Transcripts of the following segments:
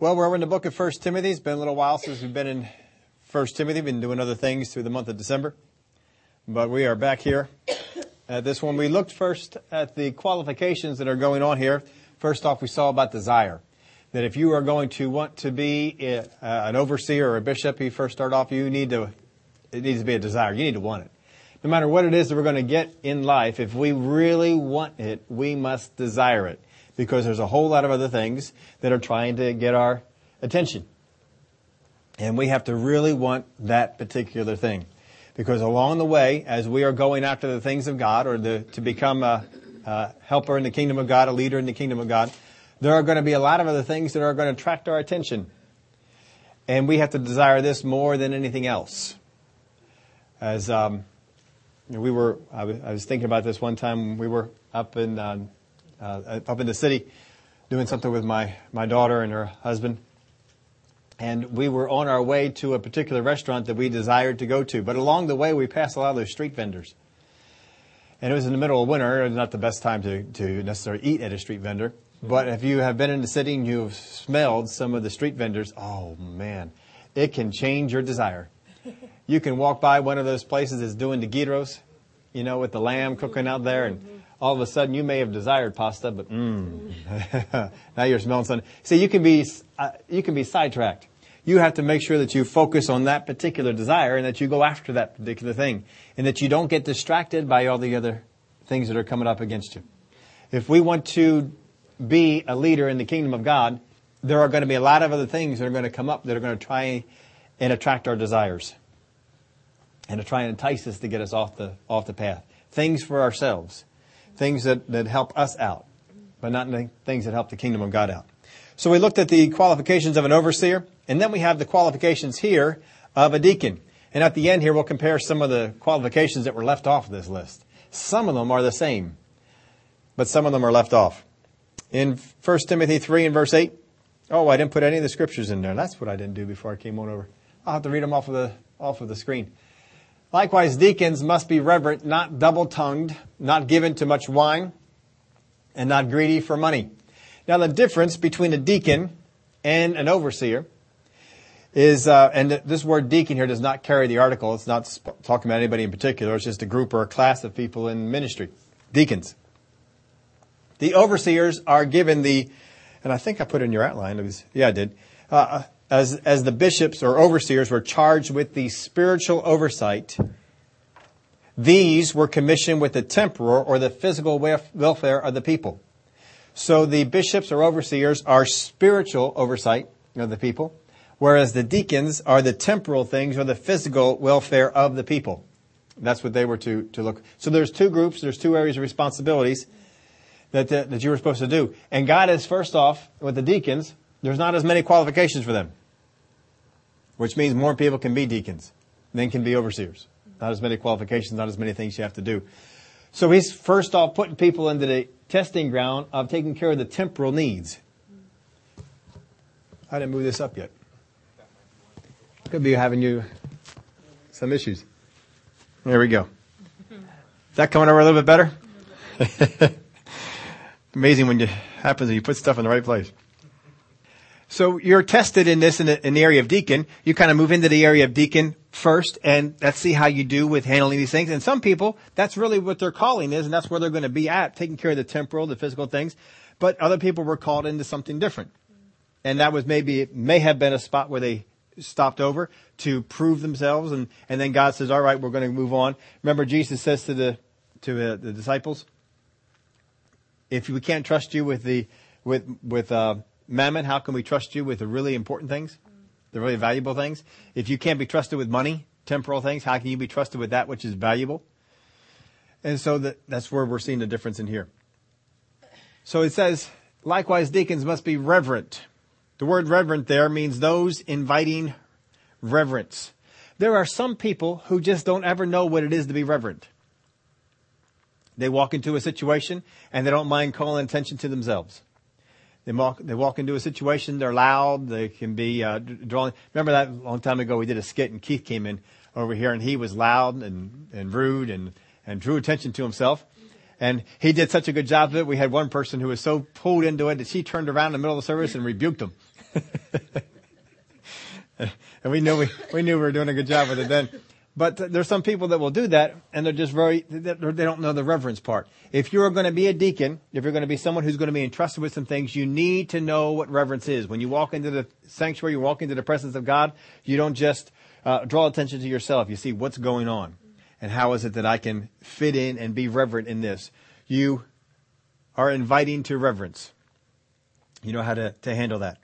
Well, we're over in the book of First Timothy. It's been a little while since we've been in First Timothy. We've Been doing other things through the month of December, but we are back here at this one. We looked first at the qualifications that are going on here. First off, we saw about desire. That if you are going to want to be a, uh, an overseer or a bishop, you first start off, you need to, it needs to be a desire. You need to want it. No matter what it is that we're going to get in life, if we really want it, we must desire it because there's a whole lot of other things that are trying to get our attention. And we have to really want that particular thing. Because along the way, as we are going after the things of God or the, to become a, a helper in the kingdom of God, a leader in the kingdom of God, there are going to be a lot of other things that are going to attract our attention. And we have to desire this more than anything else. As um, we were, I was thinking about this one time. We were up in uh, uh, up in the city doing something with my, my daughter and her husband. And we were on our way to a particular restaurant that we desired to go to. But along the way, we passed a lot of those street vendors. And it was in the middle of winter. It was not the best time to, to necessarily eat at a street vendor. But if you have been in the city and you've smelled some of the street vendors, oh man, it can change your desire. You can walk by one of those places that's doing the gyros, you know, with the lamb cooking out there and all of a sudden you may have desired pasta, but mm, now you're smelling something. See, you can be uh, you can be sidetracked. You have to make sure that you focus on that particular desire and that you go after that particular thing, and that you don't get distracted by all the other things that are coming up against you. If we want to be a leader in the kingdom of God, there are going to be a lot of other things that are going to come up that are going to try and attract our desires and to try and entice us to get us off the off the path. Things for ourselves things that, that help us out, but not things that help the kingdom of God out. So we looked at the qualifications of an overseer, and then we have the qualifications here of a deacon. And at the end here, we'll compare some of the qualifications that were left off of this list. Some of them are the same, but some of them are left off. In 1 Timothy 3 and verse 8, oh, I didn't put any of the scriptures in there. That's what I didn't do before I came on over. I'll have to read them off of the, off of the screen. Likewise, deacons must be reverent, not double-tongued, not given to much wine, and not greedy for money. Now, the difference between a deacon and an overseer is, uh, and this word deacon here does not carry the article. It's not sp- talking about anybody in particular. It's just a group or a class of people in ministry. Deacons. The overseers are given the, and I think I put in your outline. Was, yeah, I did. Uh, as, as the bishops or overseers were charged with the spiritual oversight, these were commissioned with the temporal or the physical welfare of the people. So the bishops or overseers are spiritual oversight of the people, whereas the deacons are the temporal things or the physical welfare of the people. That's what they were to, to look. So there's two groups, there's two areas of responsibilities that, that, that you were supposed to do. And God is first off, with the deacons, there's not as many qualifications for them which means more people can be deacons than can be overseers. Not as many qualifications, not as many things you have to do. So he's first off putting people into the testing ground of taking care of the temporal needs. I didn't move this up yet. Could be having you some issues. There we go. Is that coming over a little bit better? Amazing when it happens when you put stuff in the right place. So you're tested in this in the, in the area of deacon. You kind of move into the area of deacon first and let's see how you do with handling these things. And some people, that's really what their calling is and that's where they're going to be at, taking care of the temporal, the physical things. But other people were called into something different. And that was maybe, it may have been a spot where they stopped over to prove themselves and, and then God says, all right, we're going to move on. Remember Jesus says to the, to uh, the disciples, if we can't trust you with the, with, with, uh, mammon, how can we trust you with the really important things, the really valuable things? If you can't be trusted with money, temporal things, how can you be trusted with that which is valuable? And so that, that's where we're seeing the difference in here. So it says, likewise, deacons must be reverent. The word reverent there means those inviting reverence. There are some people who just don't ever know what it is to be reverent. They walk into a situation and they don't mind calling attention to themselves. They walk, they walk into a situation, they're loud, they can be uh, drawing. Remember that long time ago we did a skit and Keith came in over here and he was loud and, and rude and, and drew attention to himself. And he did such a good job of it. We had one person who was so pulled into it that she turned around in the middle of the service and rebuked him. and we knew we, we knew we were doing a good job with it then. But there's some people that will do that, and they're just very they don't know the reverence part. If you're going to be a deacon, if you're going to be someone who's going to be entrusted with some things, you need to know what reverence is. When you walk into the sanctuary, you walk into the presence of God. You don't just uh, draw attention to yourself. You see what's going on, and how is it that I can fit in and be reverent in this. You are inviting to reverence. You know how to, to handle that.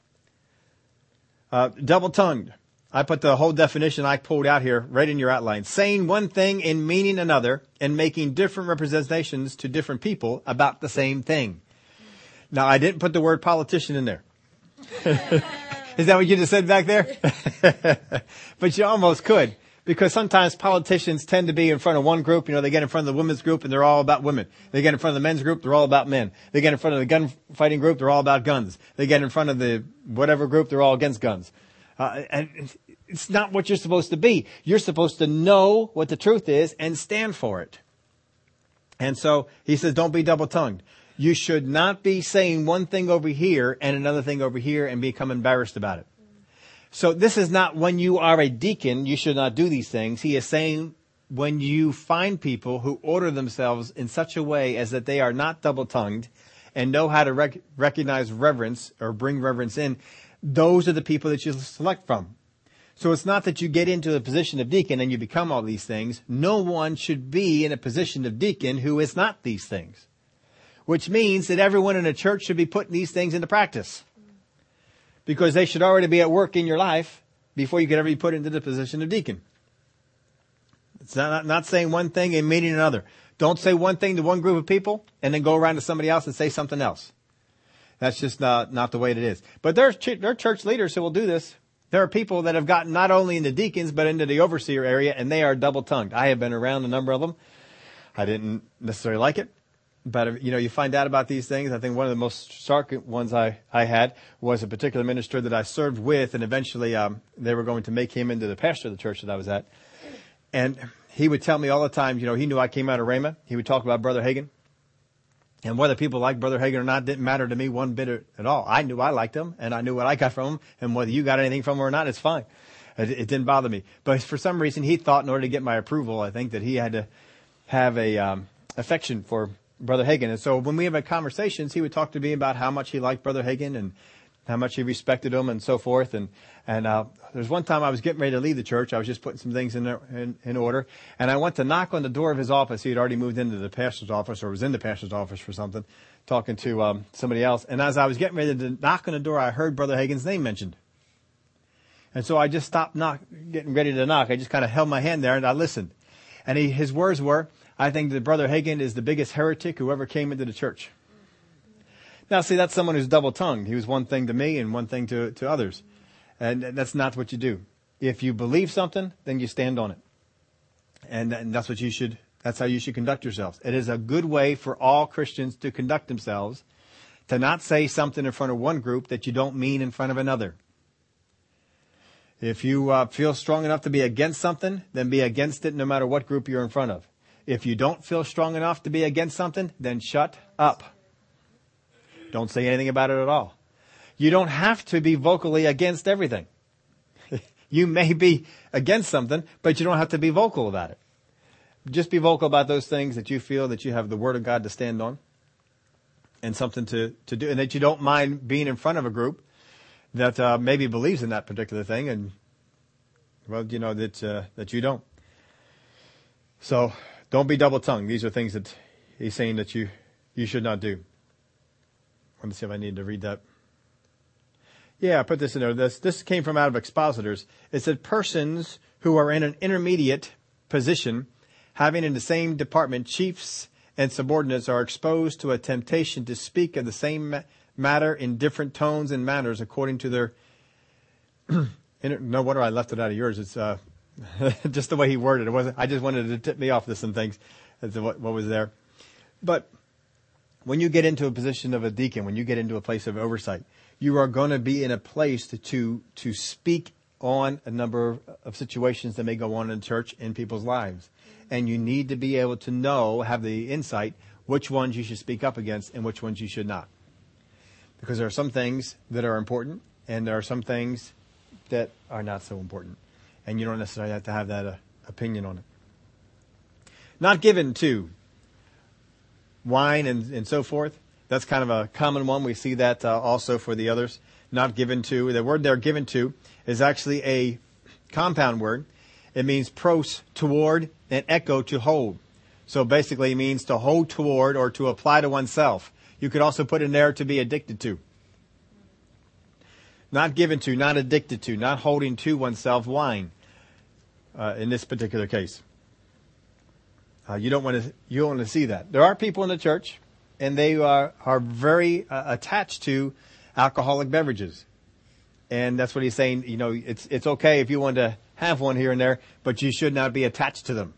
Uh, double tongued. I put the whole definition I pulled out here right in your outline. Saying one thing and meaning another and making different representations to different people about the same thing. Now, I didn't put the word politician in there. Is that what you just said back there? but you almost could because sometimes politicians tend to be in front of one group. You know, they get in front of the women's group and they're all about women. They get in front of the men's group, they're all about men. They get in front of the gunfighting group, they're all about guns. They get in front of the whatever group, they're all against guns. Uh, and it's not what you're supposed to be. You're supposed to know what the truth is and stand for it. And so he says, don't be double tongued. You should not be saying one thing over here and another thing over here and become embarrassed about it. So this is not when you are a deacon, you should not do these things. He is saying when you find people who order themselves in such a way as that they are not double tongued and know how to rec- recognize reverence or bring reverence in, those are the people that you select from. So it's not that you get into the position of deacon and you become all these things. No one should be in a position of deacon who is not these things. Which means that everyone in a church should be putting these things into practice because they should already be at work in your life before you could ever be put into the position of deacon. It's not, not saying one thing and meaning another. Don't say one thing to one group of people and then go around to somebody else and say something else. That's just not, not the way it is. But there's, there are church leaders who will do this. There are people that have gotten not only into deacons, but into the overseer area, and they are double tongued. I have been around a number of them. I didn't necessarily like it but you know, you find out about these things. I think one of the most stark ones I, I had was a particular minister that I served with, and eventually um, they were going to make him into the pastor of the church that I was at. And he would tell me all the time, you know, he knew I came out of Rhema. He would talk about Brother Hagin. And whether people liked Brother Hagin or not didn't matter to me one bit at all. I knew I liked him, and I knew what I got from him, and whether you got anything from him or not, it's fine. It, it didn't bother me. But for some reason, he thought in order to get my approval, I think that he had to have a um, affection for Brother Hagin. And so when we have conversations, he would talk to me about how much he liked Brother Hagin and how much he respected him and so forth. And, and, uh, there's one time I was getting ready to leave the church. I was just putting some things in, in, in order. And I went to knock on the door of his office. He had already moved into the pastor's office or was in the pastor's office for something, talking to, um, somebody else. And as I was getting ready to knock on the door, I heard Brother Hagin's name mentioned. And so I just stopped knock, getting ready to knock. I just kind of held my hand there and I listened. And he, his words were, I think that Brother Hagin is the biggest heretic who ever came into the church. Now, see, that's someone who's double tongued. He was one thing to me and one thing to, to others. And that's not what you do. If you believe something, then you stand on it. And, and that's what you should, that's how you should conduct yourselves. It is a good way for all Christians to conduct themselves, to not say something in front of one group that you don't mean in front of another. If you uh, feel strong enough to be against something, then be against it no matter what group you're in front of. If you don't feel strong enough to be against something, then shut up. Don't say anything about it at all. You don't have to be vocally against everything. you may be against something, but you don't have to be vocal about it. Just be vocal about those things that you feel that you have the Word of God to stand on and something to, to do, and that you don't mind being in front of a group that uh, maybe believes in that particular thing, and well, you know that uh, that you don't. So don't be double tongued. These are things that he's saying that you, you should not do. Let me see if I need to read that. Yeah, I put this in there. This, this came from out of expositors. It said persons who are in an intermediate position, having in the same department chiefs and subordinates are exposed to a temptation to speak of the same matter in different tones and manners according to their. no wonder I left it out of yours. It's uh, just the way he worded it. wasn't. I just wanted to tip me off to some things what, what was there. But when you get into a position of a deacon, when you get into a place of oversight, you are going to be in a place to, to, to speak on a number of situations that may go on in church in people's lives. And you need to be able to know, have the insight, which ones you should speak up against and which ones you should not. Because there are some things that are important and there are some things that are not so important, and you don't necessarily have to have that uh, opinion on it. Not given to wine and, and so forth. That's kind of a common one. We see that uh, also for the others. Not given to. The word they're given to is actually a compound word. It means pros, toward, and echo, to hold. So basically it means to hold toward or to apply to oneself. You could also put in there to be addicted to. Not given to, not addicted to, not holding to oneself wine uh, in this particular case. Uh, you don't want to you don't want to see that. There are people in the church, and they are are very uh, attached to alcoholic beverages, and that's what he's saying. You know, it's it's okay if you want to have one here and there, but you should not be attached to them.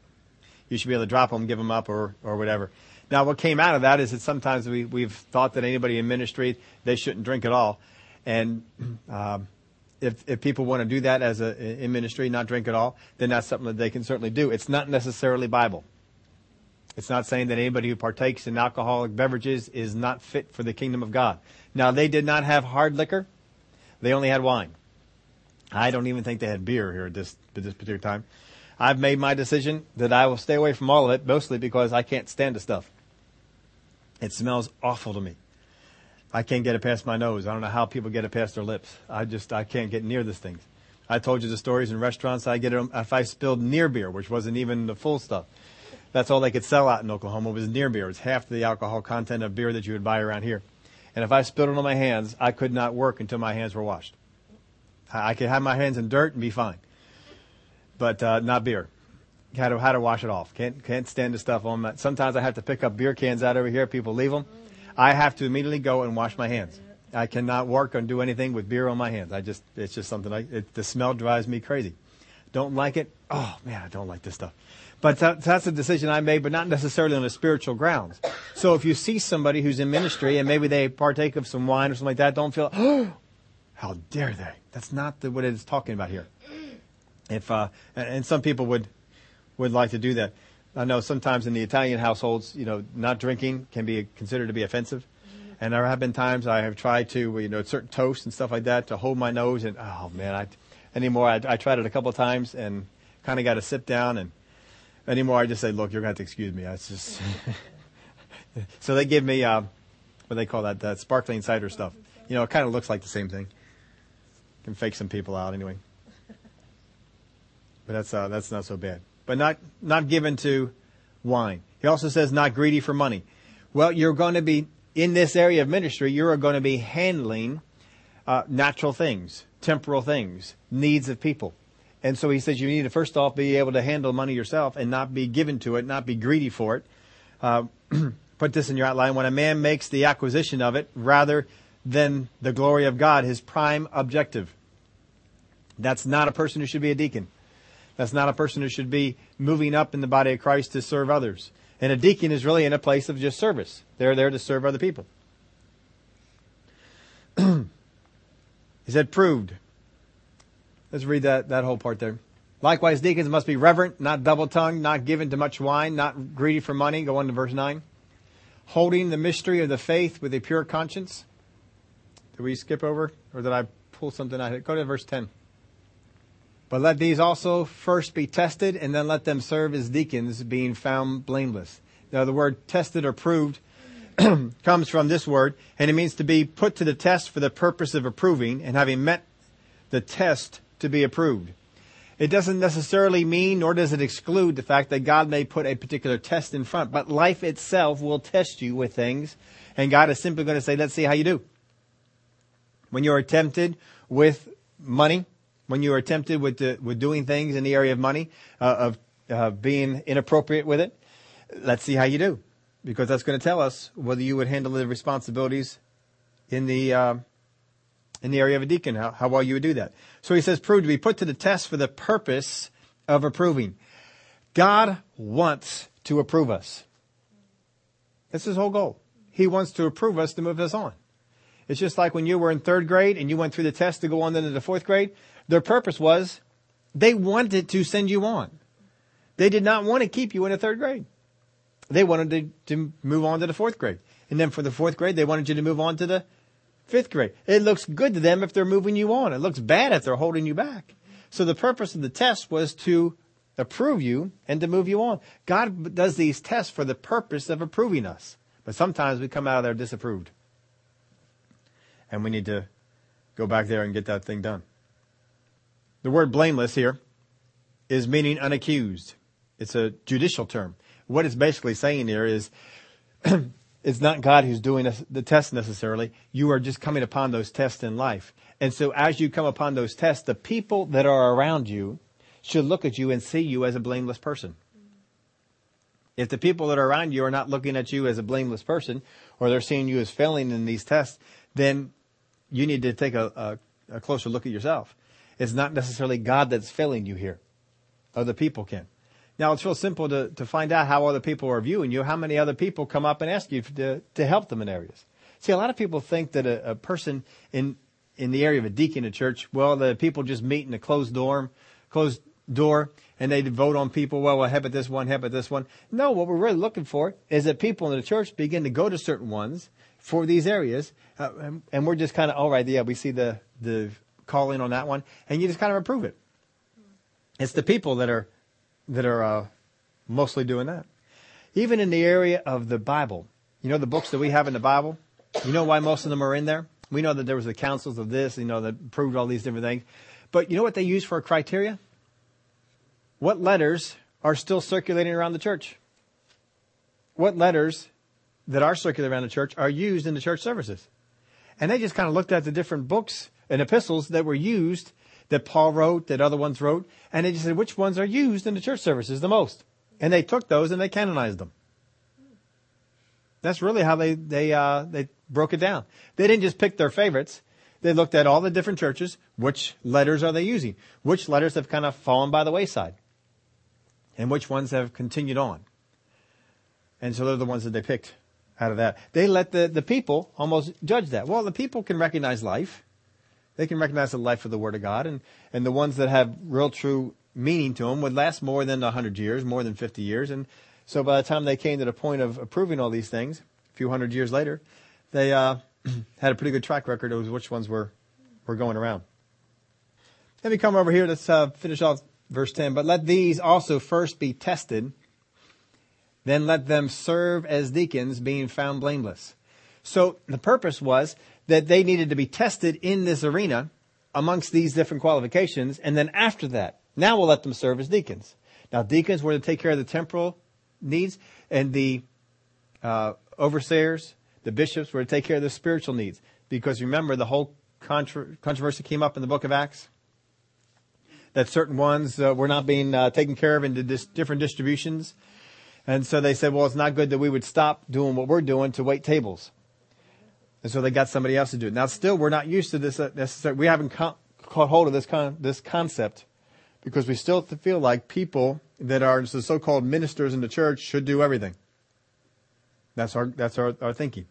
You should be able to drop them, give them up, or or whatever. Now, what came out of that is that sometimes we we've thought that anybody in ministry they shouldn't drink at all, and um, if, if people want to do that as a in ministry, not drink at all, then that's something that they can certainly do. It's not necessarily Bible. It's not saying that anybody who partakes in alcoholic beverages is not fit for the kingdom of God. Now, they did not have hard liquor. They only had wine. I don't even think they had beer here at this, at this particular time. I've made my decision that I will stay away from all of it, mostly because I can't stand the stuff. It smells awful to me. I can't get it past my nose. I don't know how people get it past their lips. I just, I can't get near this thing. I told you the stories in restaurants. I get it if I spilled near beer, which wasn't even the full stuff. That's all they could sell out in Oklahoma was near beer. It's half the alcohol content of beer that you would buy around here. And if I spilled it on my hands, I could not work until my hands were washed. I could have my hands in dirt and be fine, but uh, not beer. How to how to wash it off? Can't can't stand the stuff on that. Sometimes I have to pick up beer cans out over here. People leave them. I have to immediately go and wash my hands. I cannot work and do anything with beer on my hands. I just it's just something. I, it, the smell drives me crazy. Don't like it. Oh man, I don't like this stuff. But that's a decision I made, but not necessarily on a spiritual grounds. So if you see somebody who's in ministry and maybe they partake of some wine or something like that, don't feel, oh, how dare they? That's not the, what it's talking about here. If uh, and some people would would like to do that. I know sometimes in the Italian households, you know, not drinking can be considered to be offensive. And there have been times I have tried to, you know, certain toasts and stuff like that to hold my nose and, oh man, I, anymore, I, I tried it a couple of times and kind of got to sit down and anymore. I just say, look, you're going to have to excuse me. It's just so they give me uh, what they call that that sparkling cider stuff. You know, it kind of looks like the same thing. Can fake some people out anyway. But that's uh, that's not so bad. But not not given to wine. He also says not greedy for money. Well, you're going to be in this area of ministry. You're going to be handling uh, natural things, temporal things, needs of people. And so he says you need to first off be able to handle money yourself and not be given to it, not be greedy for it. Uh, put this in your outline. When a man makes the acquisition of it rather than the glory of God, his prime objective. That's not a person who should be a deacon. That's not a person who should be moving up in the body of Christ to serve others. And a deacon is really in a place of just service. They're there to serve other people. he said, proved. Let's read that, that whole part there. Likewise, deacons must be reverent, not double tongued, not given to much wine, not greedy for money. Go on to verse 9. Holding the mystery of the faith with a pure conscience. Did we skip over? Or did I pull something out? Of Go to verse 10. But let these also first be tested, and then let them serve as deacons, being found blameless. Now, the word tested or proved comes from this word, and it means to be put to the test for the purpose of approving, and having met the test, to be approved. It doesn't necessarily mean, nor does it exclude the fact that God may put a particular test in front, but life itself will test you with things, and God is simply going to say, let's see how you do. When you are tempted with money, when you are tempted with, the, with doing things in the area of money, uh, of uh, being inappropriate with it, let's see how you do. Because that's going to tell us whether you would handle the responsibilities in the, uh, in the area of a deacon, how, how well you would do that. So he says, prove to be put to the test for the purpose of approving. God wants to approve us. That's his whole goal. He wants to approve us to move us on. It's just like when you were in third grade and you went through the test to go on then into the fourth grade. Their purpose was they wanted to send you on. They did not want to keep you in the third grade. They wanted to, to move on to the fourth grade. And then for the fourth grade, they wanted you to move on to the fifth grade. It looks good to them if they're moving you on. It looks bad if they're holding you back. So the purpose of the test was to approve you and to move you on. God does these tests for the purpose of approving us. But sometimes we come out of there disapproved. And we need to go back there and get that thing done. The word blameless here is meaning unaccused. It's a judicial term. What it's basically saying here is it's not God who's doing the test necessarily. You are just coming upon those tests in life. And so as you come upon those tests, the people that are around you should look at you and see you as a blameless person. If the people that are around you are not looking at you as a blameless person, or they're seeing you as failing in these tests, then you need to take a, a, a closer look at yourself. It's not necessarily God that's failing you here. Other people can. Now it's real simple to, to find out how other people are viewing you, how many other people come up and ask you to, to help them in areas. See, a lot of people think that a, a person in, in the area of a deacon at church, well, the people just meet in a closed dorm, closed door, and they vote on people, well, we'll help at this one, help at this one. No, what we're really looking for is that people in the church begin to go to certain ones for these areas, uh, and, and, we're just kind of, all right, yeah, we see the, the calling on that one, and you just kind of approve it. It's the people that are that are uh, mostly doing that. Even in the area of the Bible, you know the books that we have in the Bible. You know why most of them are in there. We know that there was the councils of this, you know, that proved all these different things. But you know what they use for a criteria? What letters are still circulating around the church? What letters that are circulating around the church are used in the church services? And they just kind of looked at the different books and epistles that were used that Paul wrote, that other ones wrote, and they just said which ones are used in the church services the most. And they took those and they canonized them. That's really how they they uh, they broke it down. They didn't just pick their favorites. They looked at all the different churches. Which letters are they using? Which letters have kind of fallen by the wayside, and which ones have continued on. And so they're the ones that they picked out of that. They let the, the people almost judge that. Well, the people can recognize life. They can recognize the life of the Word of God, and, and the ones that have real true meaning to them would last more than 100 years, more than 50 years. And so by the time they came to the point of approving all these things, a few hundred years later, they uh, had a pretty good track record of which ones were, were going around. Let me come over here. Let's uh, finish off verse 10. But let these also first be tested, then let them serve as deacons, being found blameless. So the purpose was that they needed to be tested in this arena amongst these different qualifications. And then after that, now we'll let them serve as deacons. Now, deacons were to take care of the temporal needs, and the uh, overseers, the bishops, were to take care of the spiritual needs. Because remember, the whole contro- controversy came up in the book of Acts that certain ones uh, were not being uh, taken care of into dis- different distributions. And so they said, well, it's not good that we would stop doing what we're doing to wait tables. And so they got somebody else to do it. Now, still, we're not used to this uh, necessarily. We haven't caught hold of this con- this concept because we still feel like people that are the so-called ministers in the church should do everything. That's our that's our, our thinking.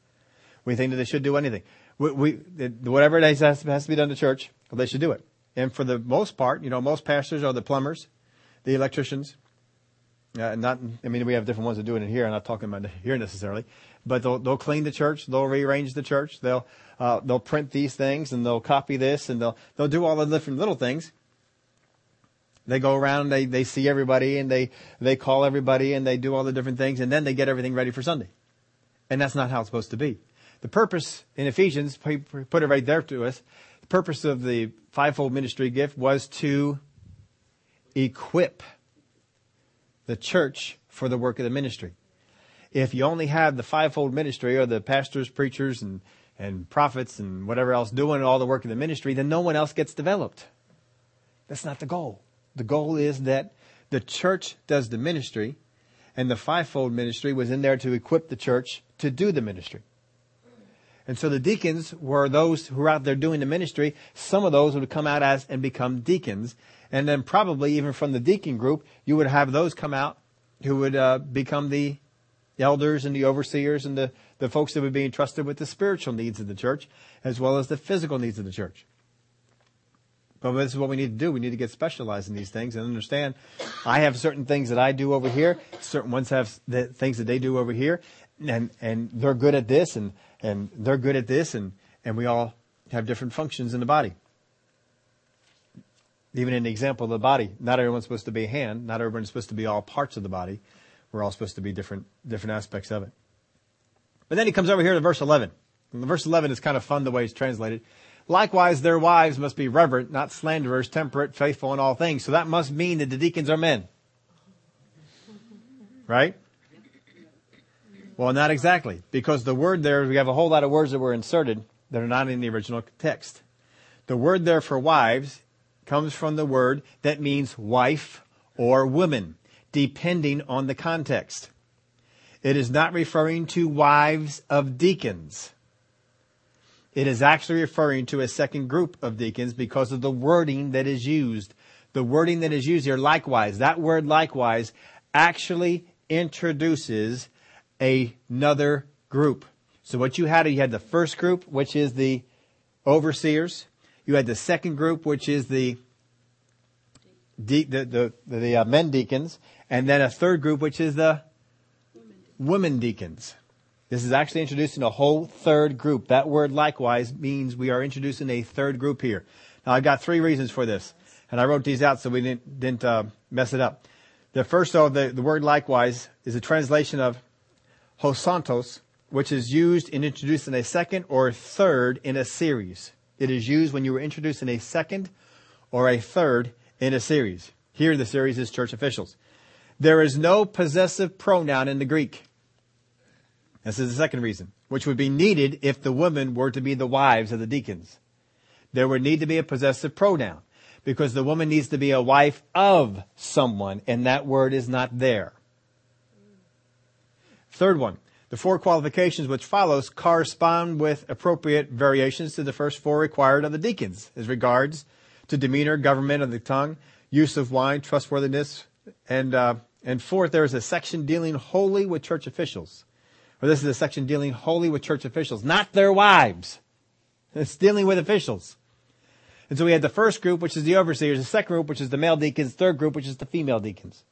We think that they should do anything. We, we whatever it has, has to be done to church, they should do it. And for the most part, you know, most pastors are the plumbers, the electricians. Uh, not, I mean, we have different ones that do it in here. I'm not talking about here necessarily, but they'll they'll clean the church, they'll rearrange the church, they'll uh, they'll print these things, and they'll copy this, and they'll they'll do all the different little things. They go around, they they see everybody, and they they call everybody, and they do all the different things, and then they get everything ready for Sunday. And that's not how it's supposed to be. The purpose in Ephesians, put it right there to us. The purpose of the fivefold ministry gift was to equip the church for the work of the ministry if you only have the fivefold ministry or the pastors, preachers, and, and prophets and whatever else doing all the work of the ministry, then no one else gets developed. That's not the goal. The goal is that the church does the ministry and the fivefold ministry was in there to equip the church to do the ministry. And so the deacons were those who were out there doing the ministry. Some of those would come out as and become deacons. And then probably even from the deacon group, you would have those come out who would uh, become the the elders and the overseers and the, the folks that would be entrusted with the spiritual needs of the church as well as the physical needs of the church. But this is what we need to do. We need to get specialized in these things and understand I have certain things that I do over here. Certain ones have the things that they do over here. And, and they're good at this and, and they're good at this. And, And we all have different functions in the body. Even in the example of the body, not everyone's supposed to be a hand, not everyone's supposed to be all parts of the body. We're all supposed to be different, different aspects of it. But then he comes over here to verse 11. And verse 11 is kind of fun the way it's translated. Likewise, their wives must be reverent, not slanderers, temperate, faithful in all things. So that must mean that the deacons are men. Right? Well, not exactly. Because the word there, we have a whole lot of words that were inserted that are not in the original text. The word there for wives comes from the word that means wife or woman, depending on the context. It is not referring to wives of deacons. It is actually referring to a second group of deacons because of the wording that is used. The wording that is used here, likewise, that word likewise actually introduces another group. So what you had, you had the first group, which is the overseers. You had the second group, which is the de- the the, the, the uh, men deacons, and then a third group, which is the women deacons. This is actually introducing a whole third group. That word likewise means we are introducing a third group here. Now I've got three reasons for this, and I wrote these out so we didn't, didn't uh, mess it up. The first, though, the, the word likewise is a translation of hosautos, which is used in introducing a second or third in a series. It is used when you are introducing a second or a third in a series. Here the series is church officials. There is no possessive pronoun in the Greek. This is the second reason, which would be needed if the women were to be the wives of the deacons. There would need to be a possessive pronoun because the woman needs to be a wife of someone and that word is not there. Third one, the four qualifications which follows correspond with appropriate variations to the first four required of the deacons as regards to demeanor, government of the tongue, use of wine, trustworthiness, and uh, and fourth, there is a section dealing wholly with church officials. Or this is a section dealing wholly with church officials, not their wives. It's dealing with officials. And so we had the first group, which is the overseers, the second group, which is the male deacons, third group, which is the female deacons.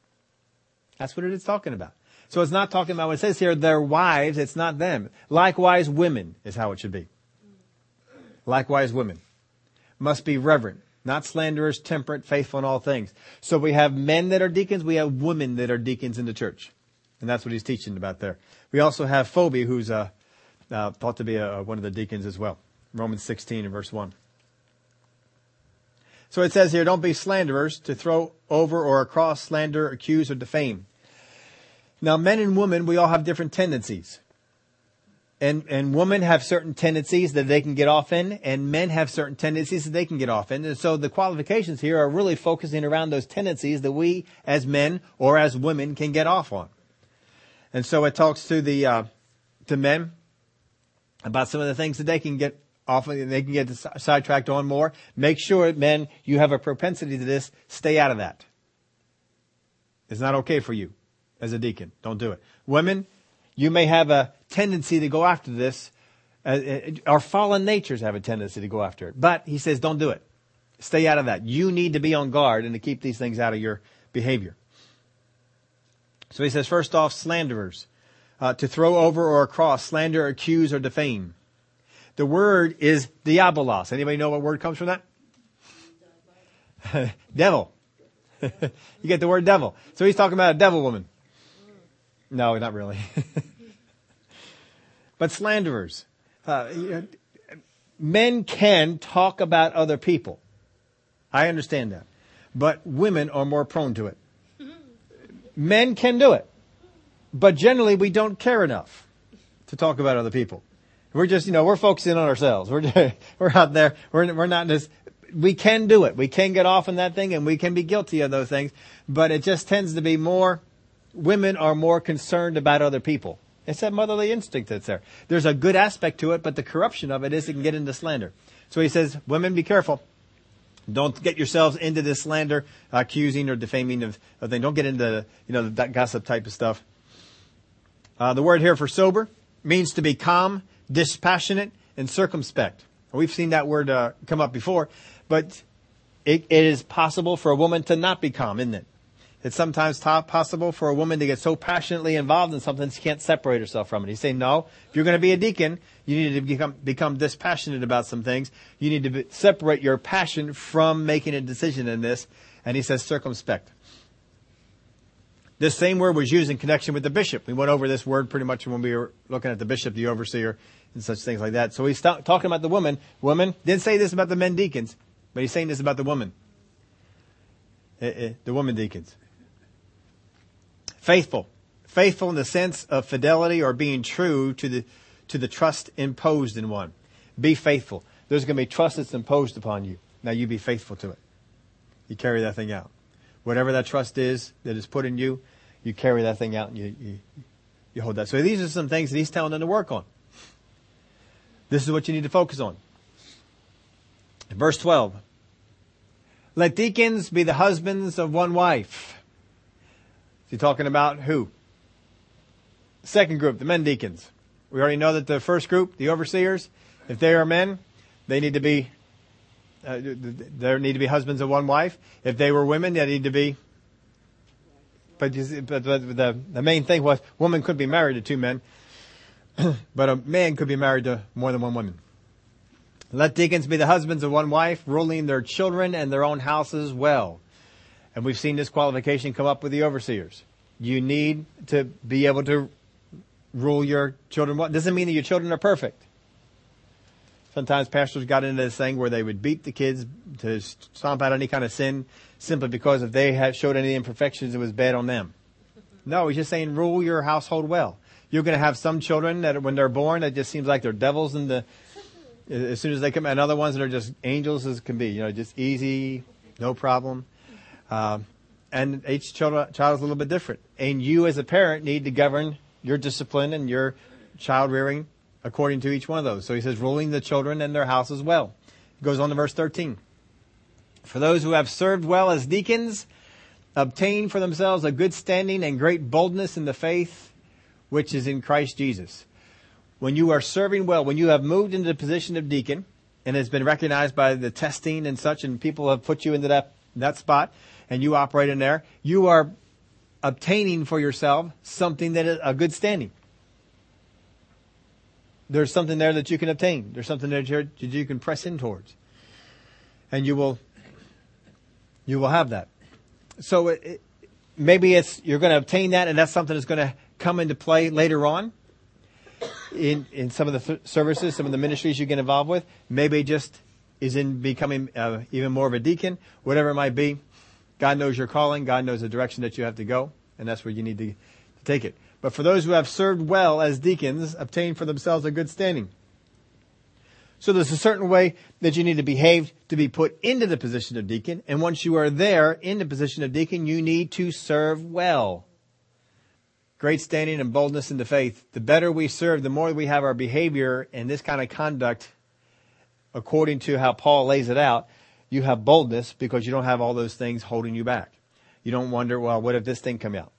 That's what it is talking about. So it's not talking about, what it says here, their wives, it's not them. Likewise, women is how it should be. Likewise, women must be reverent, not slanderers, temperate, faithful in all things. So we have men that are deacons, we have women that are deacons in the church. And that's what he's teaching about there. We also have Phoebe, who's uh, uh, thought to be a, one of the deacons as well. Romans 16 and verse 1. So it says here, don't be slanderers to throw over or across, slander, accuse, or defame. Now, men and women, we all have different tendencies. And, and women have certain tendencies that they can get off in, and men have certain tendencies that they can get off in. And so the qualifications here are really focusing around those tendencies that we as men or as women can get off on. And so it talks to the, uh, to men about some of the things that they can get off of, they can get sidetracked on more. Make sure, men, you have a propensity to this. Stay out of that. It's not okay for you as a deacon. Don't do it. Women, you may have a tendency to go after this. Uh, uh, our fallen natures have a tendency to go after it. But he says, don't do it. Stay out of that. You need to be on guard and to keep these things out of your behavior. So he says, first off, slanderers. Uh, to throw over or across, slander, accuse, or defame. The word is diabolos. Anybody know what word comes from that? devil. you get the word devil. So he's talking about a devil woman. No, not really. but slanderers. Uh, men can talk about other people. I understand that. But women are more prone to it men can do it. But generally we don't care enough to talk about other people. We're just, you know, we're focusing on ourselves. We're, we're out there. We're, we're not just, we can do it. We can get off on that thing and we can be guilty of those things. But it just tends to be more, women are more concerned about other people. It's that motherly instinct that's there. There's a good aspect to it, but the corruption of it is it can get into slander. So he says, women, be careful. Don't get yourselves into this slander, accusing or defaming of, of things. Don't get into, you know, that gossip type of stuff. Uh, the word here for sober means to be calm, dispassionate, and circumspect. We've seen that word uh, come up before, but it, it is possible for a woman to not be calm, isn't it? It's sometimes possible for a woman to get so passionately involved in something she can't separate herself from it. He's saying, no, if you're going to be a deacon, you need to become, become dispassionate about some things. You need to be, separate your passion from making a decision in this. And he says circumspect. This same word was used in connection with the bishop. We went over this word pretty much when we were looking at the bishop, the overseer, and such things like that. So he's talking about the woman. Woman didn't say this about the men deacons, but he's saying this about the woman. Eh, eh, the woman deacons. Faithful. Faithful in the sense of fidelity or being true to the, to the trust imposed in one. Be faithful. There's going to be trust that's imposed upon you. Now you be faithful to it. You carry that thing out. Whatever that trust is that is put in you, you carry that thing out and you, you, you hold that. So these are some things that he's telling them to work on. This is what you need to focus on. Verse 12. Let deacons be the husbands of one wife he talking about who? Second group, the men deacons. We already know that the first group, the overseers, if they are men, they need to be, uh, there need to be husbands of one wife. If they were women, they need to be, but, but the, the main thing was woman could be married to two men, but a man could be married to more than one woman. Let deacons be the husbands of one wife, ruling their children and their own houses well. And we've seen this qualification come up with the overseers. You need to be able to rule your children well. Doesn't mean that your children are perfect. Sometimes pastors got into this thing where they would beat the kids to stomp out any kind of sin simply because if they had showed any imperfections, it was bad on them. No, he's just saying rule your household well. You're going to have some children that when they're born, it just seems like they're devils in the, as soon as they come, and other ones that are just angels as can be, you know, just easy, no problem. Um, and each child, child is a little bit different. And you as a parent need to govern your discipline and your child rearing according to each one of those. So he says, ruling the children and their house as well. He goes on to verse 13. For those who have served well as deacons, obtain for themselves a good standing and great boldness in the faith which is in Christ Jesus. When you are serving well, when you have moved into the position of deacon, and has been recognized by the testing and such, and people have put you into that, that spot, and you operate in there, you are obtaining for yourself something that is a good standing. There's something there that you can obtain. There's something that you can press in towards. And you will, you will have that. So it, it, maybe it's, you're going to obtain that and that's something that's going to come into play later on in, in some of the th- services, some of the ministries you get involved with. Maybe just is in becoming uh, even more of a deacon, whatever it might be. God knows your calling. God knows the direction that you have to go, and that's where you need to, to take it. But for those who have served well as deacons, obtain for themselves a good standing. So there's a certain way that you need to behave to be put into the position of deacon. And once you are there in the position of deacon, you need to serve well. Great standing and boldness in the faith. The better we serve, the more we have our behavior and this kind of conduct according to how Paul lays it out, you have boldness because you don't have all those things holding you back. You don't wonder, well, what if this thing come out?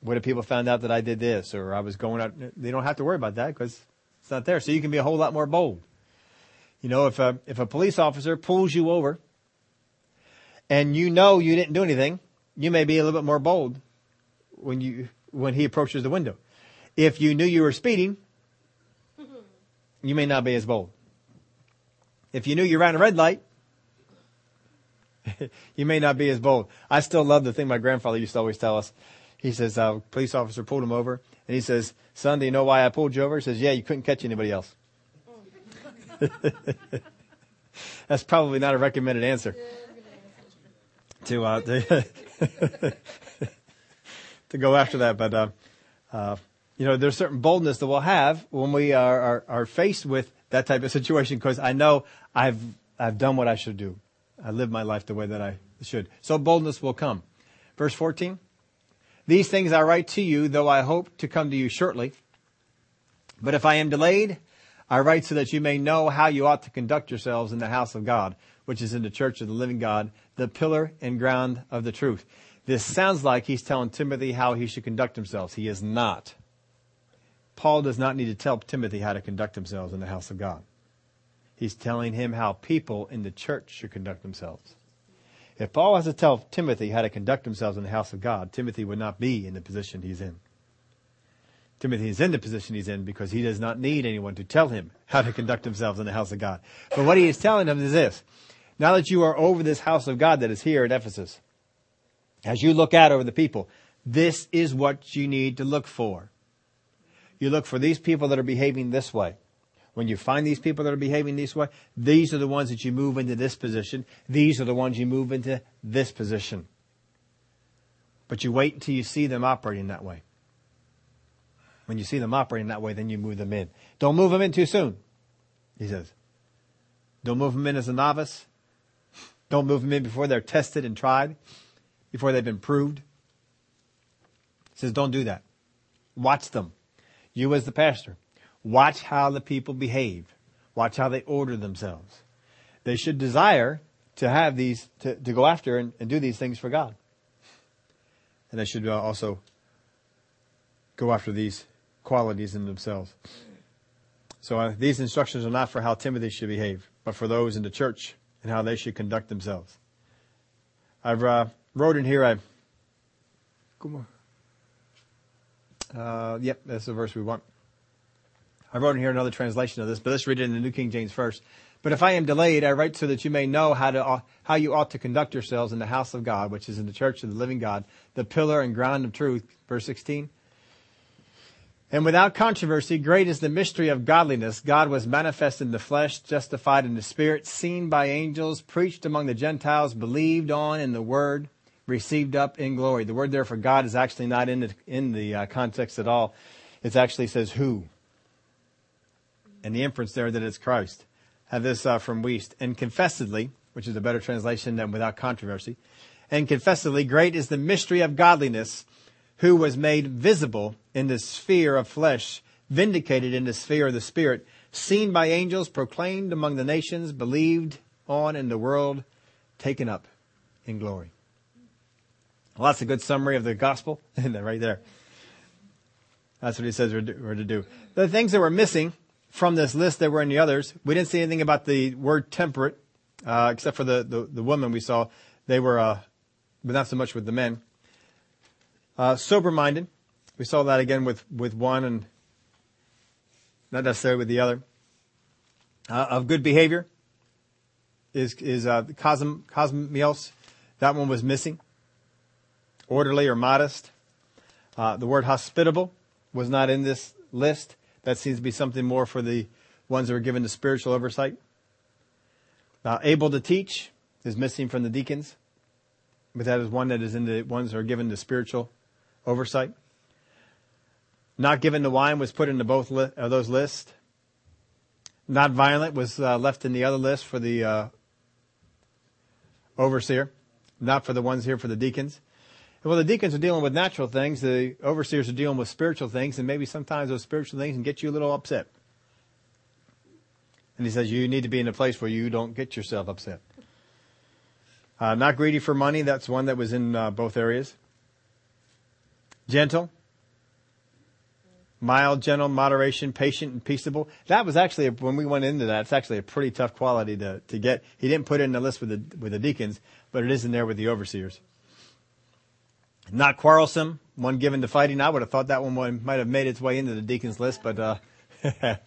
What if people found out that I did this or I was going out? They don't have to worry about that because it's not there. So you can be a whole lot more bold. You know, if a, if a police officer pulls you over and you know you didn't do anything, you may be a little bit more bold when you, when he approaches the window. If you knew you were speeding, you may not be as bold. If you knew you ran a red light, you may not be as bold. I still love the thing my grandfather used to always tell us. He says, uh, police officer pulled him over and he says, son, do you know why I pulled you over? He says, yeah, you couldn't catch anybody else. That's probably not a recommended answer to, uh, to, to go after that. But, uh, uh, you know, there's certain boldness that we'll have when we are, are, are faced with that type of situation because I know I've, I've done what I should do. I live my life the way that I should. So boldness will come. Verse 14. These things I write to you, though I hope to come to you shortly. But if I am delayed, I write so that you may know how you ought to conduct yourselves in the house of God, which is in the church of the living God, the pillar and ground of the truth. This sounds like he's telling Timothy how he should conduct himself. He is not. Paul does not need to tell Timothy how to conduct themselves in the house of God. He's telling him how people in the church should conduct themselves. If Paul has to tell Timothy how to conduct himself in the house of God, Timothy would not be in the position he's in. Timothy is in the position he's in because he does not need anyone to tell him how to conduct himself in the house of God. But what he is telling him is this. Now that you are over this house of God that is here at Ephesus, as you look out over the people, this is what you need to look for. You look for these people that are behaving this way. When you find these people that are behaving this way, these are the ones that you move into this position. These are the ones you move into this position. But you wait until you see them operating that way. When you see them operating that way, then you move them in. Don't move them in too soon, he says. Don't move them in as a novice. Don't move them in before they're tested and tried, before they've been proved. He says, don't do that. Watch them. You as the pastor, watch how the people behave. Watch how they order themselves. They should desire to have these, to, to go after and, and do these things for God. And they should uh, also go after these qualities in themselves. So uh, these instructions are not for how Timothy should behave, but for those in the church and how they should conduct themselves. I've uh, wrote in here. I. Uh, yep, that's the verse we want. I wrote in here another translation of this, but let's read it in the New King James first. But if I am delayed, I write so that you may know how to how you ought to conduct yourselves in the house of God, which is in the church of the living God, the pillar and ground of truth. Verse sixteen. And without controversy, great is the mystery of godliness. God was manifest in the flesh, justified in the spirit, seen by angels, preached among the Gentiles, believed on in the word, received up in glory. The word there for God is actually not in the, in the uh, context at all. It actually says who. And the inference there that it's Christ. Have this uh, from Wuest. And confessedly, which is a better translation than without controversy, and confessedly, great is the mystery of godliness who was made visible in the sphere of flesh, vindicated in the sphere of the spirit, seen by angels, proclaimed among the nations, believed on in the world, taken up in glory. Well, that's a good summary of the gospel, right there. That's what he says we're to do. The things that were missing from this list that were the others, we didn't see anything about the word temperate, uh, except for the, the, the women we saw. They were, uh, but not so much with the men. Uh, sober-minded. We saw that again with, with one and not necessarily with the other. Uh, of good behavior is, is, uh, cosm, cosmios. That one was missing. Orderly or modest. Uh, the word hospitable was not in this list. That seems to be something more for the ones that are given the spiritual oversight. Uh, able to teach is missing from the deacons, but that is one that is in the ones that are given the spiritual oversight. Not given to wine was put into both li- uh, those lists. Not violent was uh, left in the other list for the uh, overseer, not for the ones here for the deacons. Well, the deacons are dealing with natural things. The overseers are dealing with spiritual things, and maybe sometimes those spiritual things can get you a little upset. And he says you need to be in a place where you don't get yourself upset. Uh, not greedy for money. That's one that was in uh, both areas gentle, mild, gentle, moderation, patient, and peaceable. That was actually, a, when we went into that, it's actually a pretty tough quality to, to get. He didn't put it in the list with the, with the deacons, but it is in there with the overseers. Not quarrelsome, one given to fighting. I would have thought that one might have made its way into the deacons list, but, uh, that,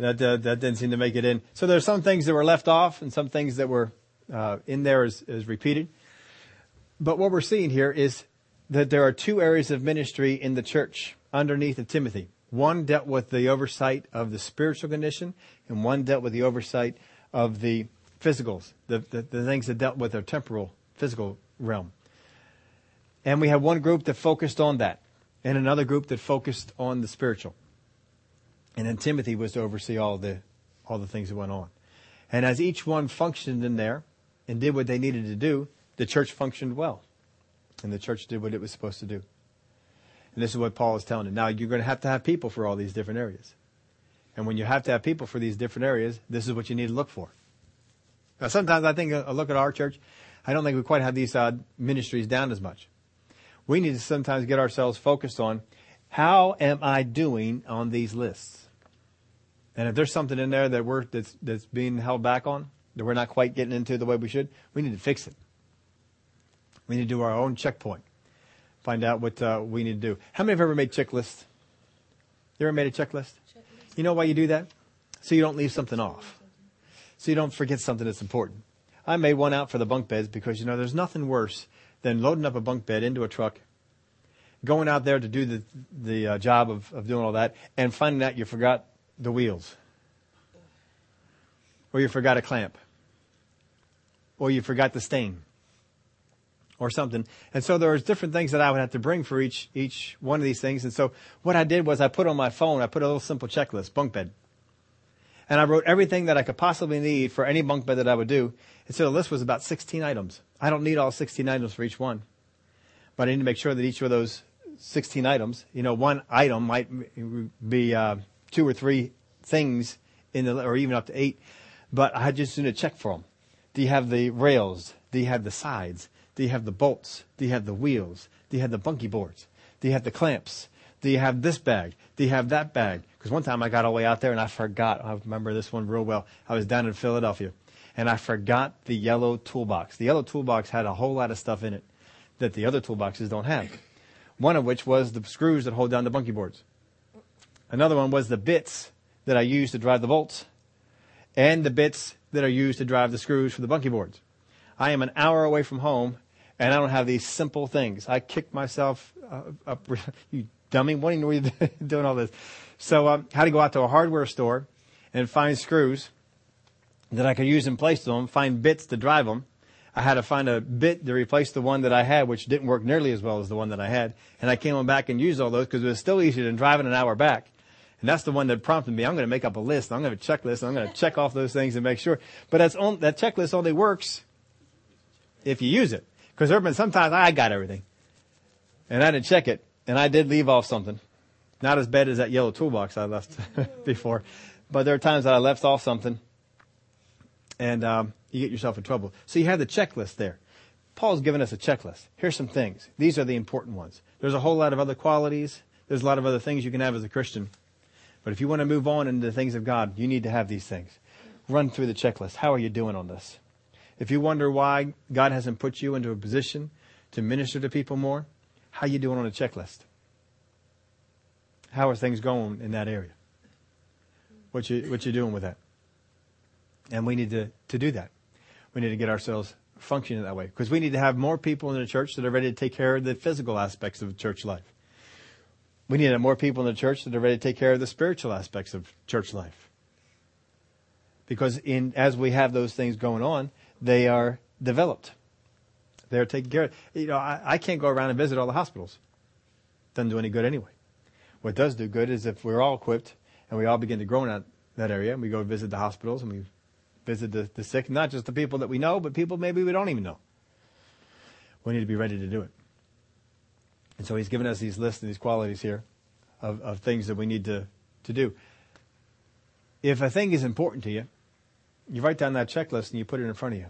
uh, that didn't seem to make it in. So there's some things that were left off and some things that were, uh, in there as, as repeated. But what we're seeing here is that there are two areas of ministry in the church underneath of Timothy. One dealt with the oversight of the spiritual condition, and one dealt with the oversight of the physicals, the, the, the things that dealt with their temporal, physical realm. And we had one group that focused on that, and another group that focused on the spiritual. And then Timothy was to oversee all the, all the things that went on. And as each one functioned in there and did what they needed to do, the church functioned well. And the church did what it was supposed to do. And this is what Paul is telling them. Now you're going to have to have people for all these different areas. And when you have to have people for these different areas, this is what you need to look for. Now sometimes I think, I look at our church, I don't think we quite have these uh, ministries down as much. We need to sometimes get ourselves focused on how am I doing on these lists? And if there's something in there that we're, that's, that's being held back on, that we're not quite getting into the way we should, we need to fix it. We need to do our own checkpoint. Find out what uh, we need to do. How many have ever made checklists? You ever made a checklist? checklist? You know why you do that? So you don't leave something off. So you don't forget something that's important. I made one out for the bunk beds because, you know, there's nothing worse than loading up a bunk bed into a truck, going out there to do the, the uh, job of, of doing all that, and finding out you forgot the wheels. Or you forgot a clamp. Or you forgot the stain. Or something. And so there was different things that I would have to bring for each, each one of these things. And so what I did was I put on my phone, I put a little simple checklist, bunk bed. And I wrote everything that I could possibly need for any bunk bed that I would do. And so the list was about 16 items. I don't need all 16 items for each one. But I need to make sure that each of those 16 items, you know, one item might be uh, two or three things in the, or even up to eight. But I just need to check for them. Do you have the rails? Do you have the sides? Do you have the bolts? Do you have the wheels? Do you have the bunkie boards? Do you have the clamps? Do you have this bag? Do you have that bag? Because one time I got all the way out there and I forgot. I remember this one real well. I was down in Philadelphia and I forgot the yellow toolbox. The yellow toolbox had a whole lot of stuff in it that the other toolboxes don't have. One of which was the screws that hold down the bunky boards. Another one was the bits that I use to drive the bolts and the bits that are used to drive the screws for the bunky boards. I am an hour away from home and I don't have these simple things. I kicked myself uh, up. You dummy, what are you doing all this? So um, I had to go out to a hardware store and find screws that I could use in place of them, find bits to drive them. I had to find a bit to replace the one that I had, which didn't work nearly as well as the one that I had. And I came on back and used all those because it was still easier than driving an hour back. And that's the one that prompted me. I'm going to make up a list. I'm going to checklist. I'm going to check off those things and make sure. But that's on, that checklist only works if you use it. Because there have been sometimes I got everything. And I didn't check it. And I did leave off something. Not as bad as that yellow toolbox I left before. But there are times that I left off something and um, you get yourself in trouble. So you have the checklist there. Paul's given us a checklist. Here's some things. These are the important ones. There's a whole lot of other qualities. There's a lot of other things you can have as a Christian. But if you want to move on into the things of God, you need to have these things. Run through the checklist. How are you doing on this? If you wonder why God hasn't put you into a position to minister to people more, how you doing on a checklist? How are things going in that area? What you what you doing with that? And we need to, to do that. We need to get ourselves functioning that way because we need to have more people in the church that are ready to take care of the physical aspects of church life. We need to have more people in the church that are ready to take care of the spiritual aspects of church life. Because in, as we have those things going on, they are developed. They're taken care of. You know, I, I can't go around and visit all the hospitals. Doesn't do any good anyway. What does do good is if we're all equipped and we all begin to grow in that, that area and we go visit the hospitals and we visit the, the sick, not just the people that we know, but people maybe we don't even know. We need to be ready to do it. And so he's given us these lists and these qualities here of, of things that we need to, to do. If a thing is important to you, you write down that checklist and you put it in front of you.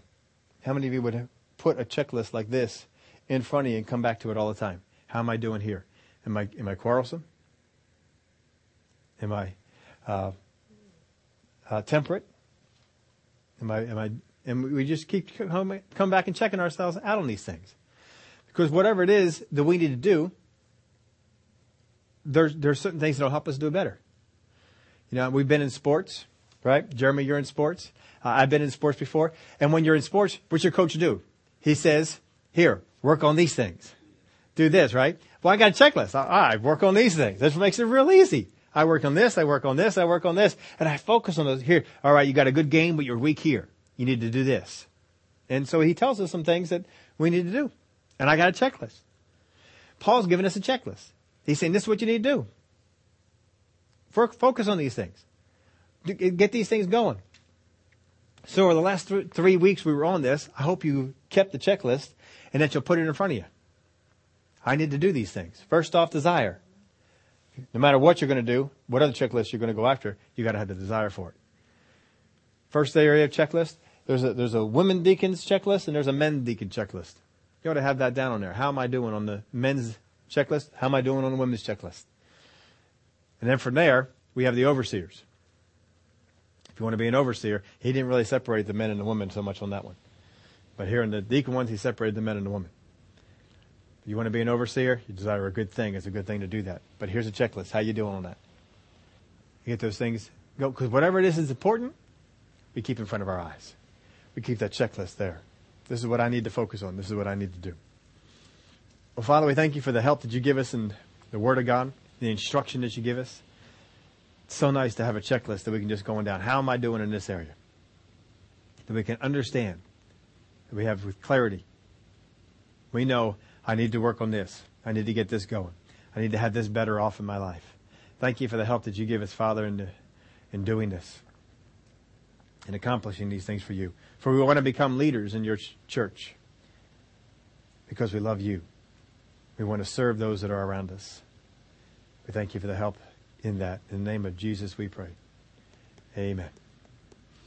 How many of you would put a checklist like this in front of you and come back to it all the time? How am I doing here? Am I, am I quarrelsome? Am I uh, uh, temperate? Am I, am I, and we just keep come, back and checking ourselves out on these things. Because whatever it is that we need to do, there's, there's certain things that'll help us do better. You know, we've been in sports, right? Jeremy, you're in sports. Uh, I've been in sports before. And when you're in sports, what's your coach do? He says, here, work on these things. Do this, right? Well, I got a checklist. I, I work on these things. This makes it real easy. I work on this, I work on this, I work on this, and I focus on those. Here, all right, you got a good game, but you're weak here. You need to do this. And so he tells us some things that we need to do. And I got a checklist. Paul's giving us a checklist. He's saying this is what you need to do. Focus on these things. Get these things going. So over the last th- three weeks we were on this, I hope you kept the checklist and that you'll put it in front of you. I need to do these things. First off, desire. No matter what you're going to do, what other checklist you're going to go after, you got to have the desire for it. First area of checklist, there's a, there's a women deacons checklist and there's a men deacon checklist. You ought to have that down on there. How am I doing on the men's checklist? How am I doing on the women's checklist? And then from there, we have the overseers. If you want to be an overseer, he didn't really separate the men and the women so much on that one. But here in the deacon ones, he separated the men and the women. If You want to be an overseer? You desire a good thing. It's a good thing to do that. But here's a checklist. How you doing on that? You get those things. Go because whatever it is is important. We keep in front of our eyes. We keep that checklist there. This is what I need to focus on. This is what I need to do. Well, Father, we thank you for the help that you give us in the Word of God, the instruction that you give us. It's so nice to have a checklist that we can just go on down. How am I doing in this area? That we can understand. That we have with clarity. We know I need to work on this. I need to get this going. I need to have this better off in my life. Thank you for the help that you give us, Father, in, in doing this and accomplishing these things for you. For we want to become leaders in your ch- church because we love you. We want to serve those that are around us. We thank you for the help in that. In the name of Jesus, we pray. Amen.